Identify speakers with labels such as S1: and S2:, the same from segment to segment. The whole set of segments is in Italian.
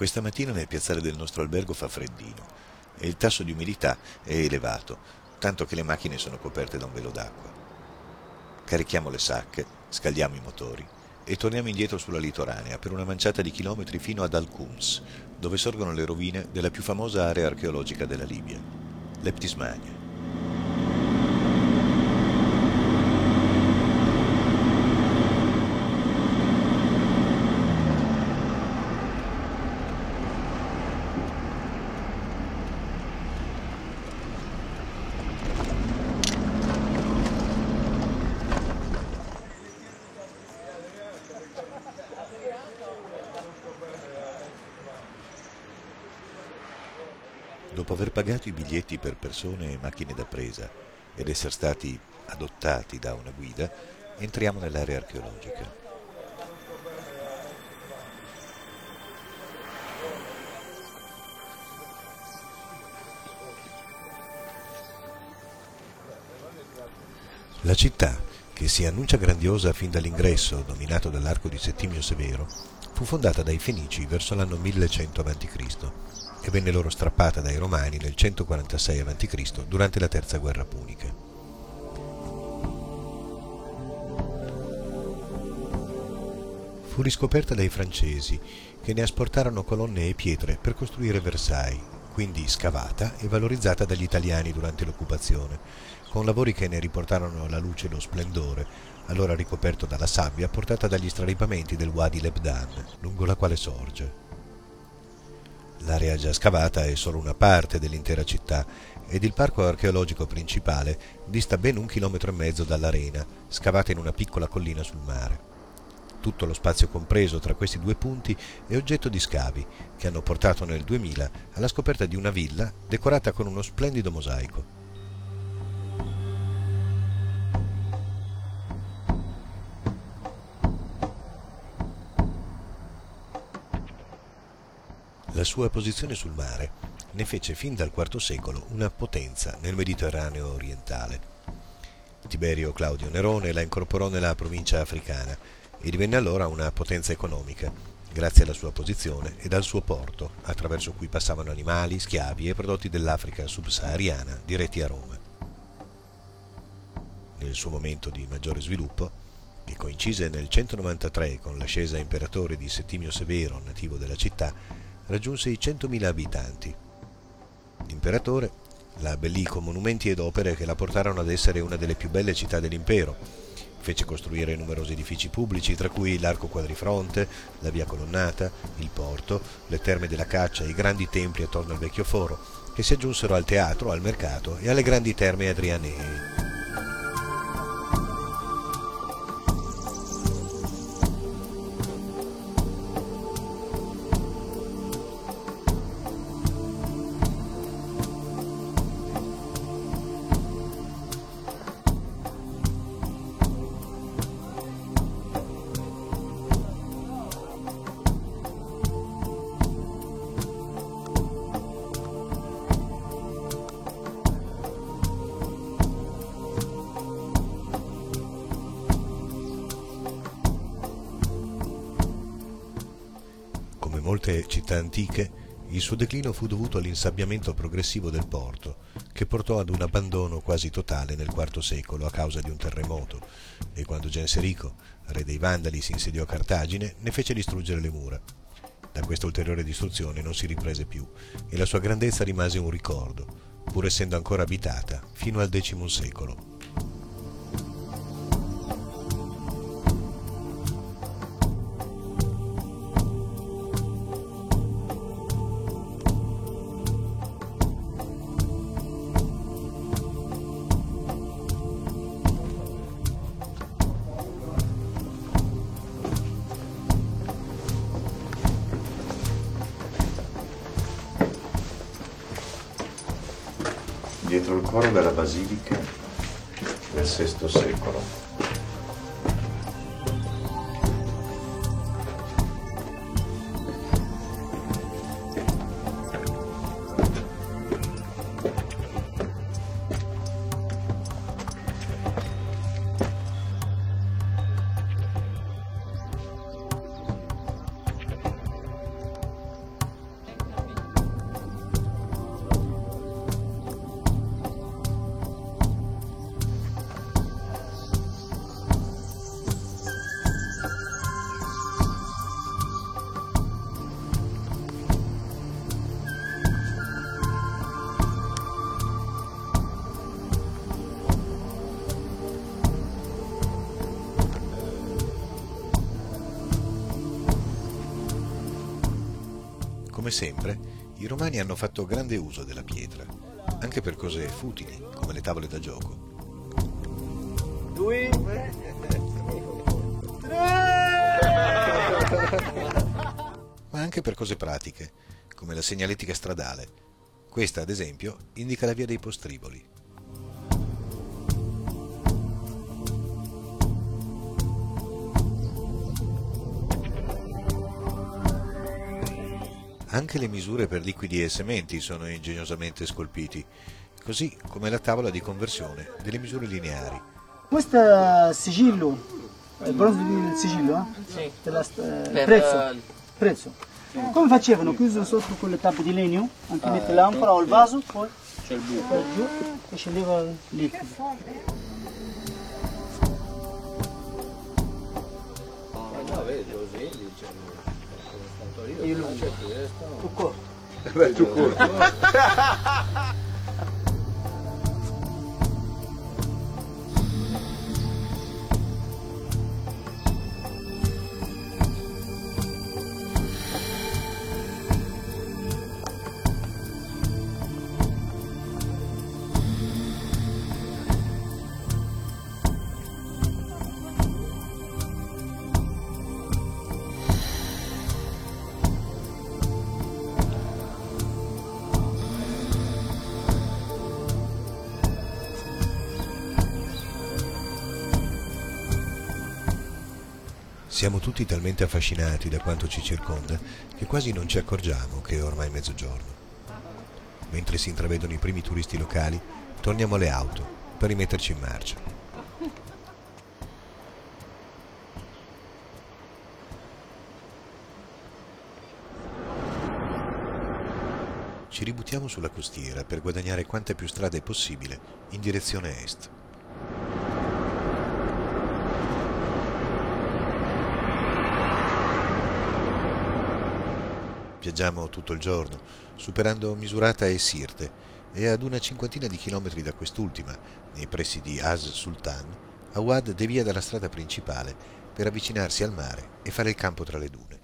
S1: Questa mattina nel piazzale del nostro albergo fa freddino e il tasso di umidità è elevato, tanto che le macchine sono coperte da un velo d'acqua. Carichiamo le sacche, scaldiamo i motori e torniamo indietro sulla litoranea per una manciata di chilometri fino ad Al-Qums, dove sorgono le rovine della più famosa area archeologica della Libia, l'Eptismania. Dopo aver pagato i biglietti per persone e macchine da presa ed essere stati adottati da una guida, entriamo nell'area archeologica. La città, che si annuncia grandiosa fin dall'ingresso, dominato dall'arco di Settimio Severo, fu fondata dai Fenici verso l'anno 1100 a.C. e venne loro strappata dai Romani nel 146 a.C. durante la terza guerra punica. Fu riscoperta dai francesi che ne asportarono colonne e pietre per costruire Versailles, quindi scavata e valorizzata dagli italiani durante l'occupazione, con lavori che ne riportarono alla luce lo splendore, allora ricoperto dalla sabbia portata dagli straripamenti del Wadi Lebdan, lungo la quale sorge. L'area già scavata è solo una parte dell'intera città ed il parco archeologico principale dista ben un chilometro e mezzo dall'arena, scavata in una piccola collina sul mare. Tutto lo spazio compreso tra questi due punti è oggetto di scavi che hanno portato nel 2000 alla scoperta di una villa decorata con uno splendido mosaico. La sua posizione sul mare ne fece fin dal IV secolo una potenza nel Mediterraneo orientale. Tiberio Claudio Nerone la incorporò nella provincia africana e divenne allora una potenza economica, grazie alla sua posizione ed al suo porto, attraverso cui passavano animali, schiavi e prodotti dell'Africa subsahariana diretti a Roma. Nel suo momento di maggiore sviluppo, che coincise nel 193 con l'ascesa imperatore di Settimio Severo, nativo della città, raggiunse i 100.000 abitanti. L'imperatore la abbellì con monumenti ed opere che la portarono ad essere una delle più belle città dell'impero. Fece costruire numerosi edifici pubblici, tra cui l'arco quadrifronte, la via colonnata, il porto, le terme della caccia e i grandi templi attorno al vecchio foro, che si aggiunsero al teatro, al mercato e alle grandi terme adrianee. Come molte città antiche, il suo declino fu dovuto all'insabbiamento progressivo del porto, che portò ad un abbandono quasi totale nel IV secolo a causa di un terremoto, e quando Genserico, re dei Vandali, si insediò a Cartagine, ne fece distruggere le mura. Da questa ulteriore distruzione non si riprese più, e la sua grandezza rimase un ricordo, pur essendo ancora abitata, fino al X secolo. Dietro il coro della basilica del VI secolo. Come sempre, i romani hanno fatto grande uso della pietra, anche per cose futili, come le tavole da gioco. Due, Ma anche per cose pratiche, come la segnaletica stradale. Questa, ad esempio, indica la via dei postriboli. Anche le misure per liquidi e sementi sono ingegnosamente scolpiti, così come la tavola di conversione delle misure lineari.
S2: Questo è sigillo, il bronzo del sigillo, eh?
S3: Sì.
S2: Della, eh,
S3: Per,
S2: prezzo.
S3: eh,
S2: prezzo. Come facevano? Chiuso sotto con le tappe di legno, anche mette l'anfora o il vaso, poi
S3: C'è il buco.
S2: giù e scendeva il liquido. E Y luego, Tucur. Tucur.
S1: Siamo tutti talmente affascinati da quanto ci circonda che quasi non ci accorgiamo che è ormai mezzogiorno. Mentre si intravedono i primi turisti locali, torniamo alle auto per rimetterci in marcia. Ci ributtiamo sulla costiera per guadagnare quante più strade possibile in direzione est. Viaggiamo tutto il giorno, superando Misurata e Sirte, e ad una cinquantina di chilometri da quest'ultima, nei pressi di As Sultan, Awad devia dalla strada principale per avvicinarsi al mare e fare il campo tra le dune.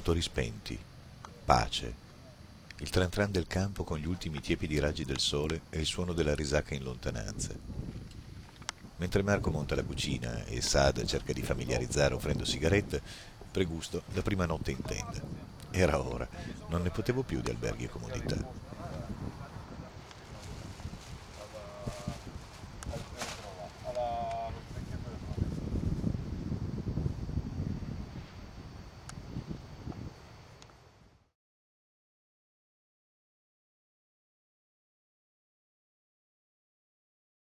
S1: Motori spenti, pace, il tran tran del campo con gli ultimi tiepidi raggi del sole e il suono della risacca in lontananza. Mentre Marco monta la cucina e Sad cerca di familiarizzare offrendo sigarette, pregusto la prima notte in tenda. Era ora, non ne potevo più di alberghi e comodità.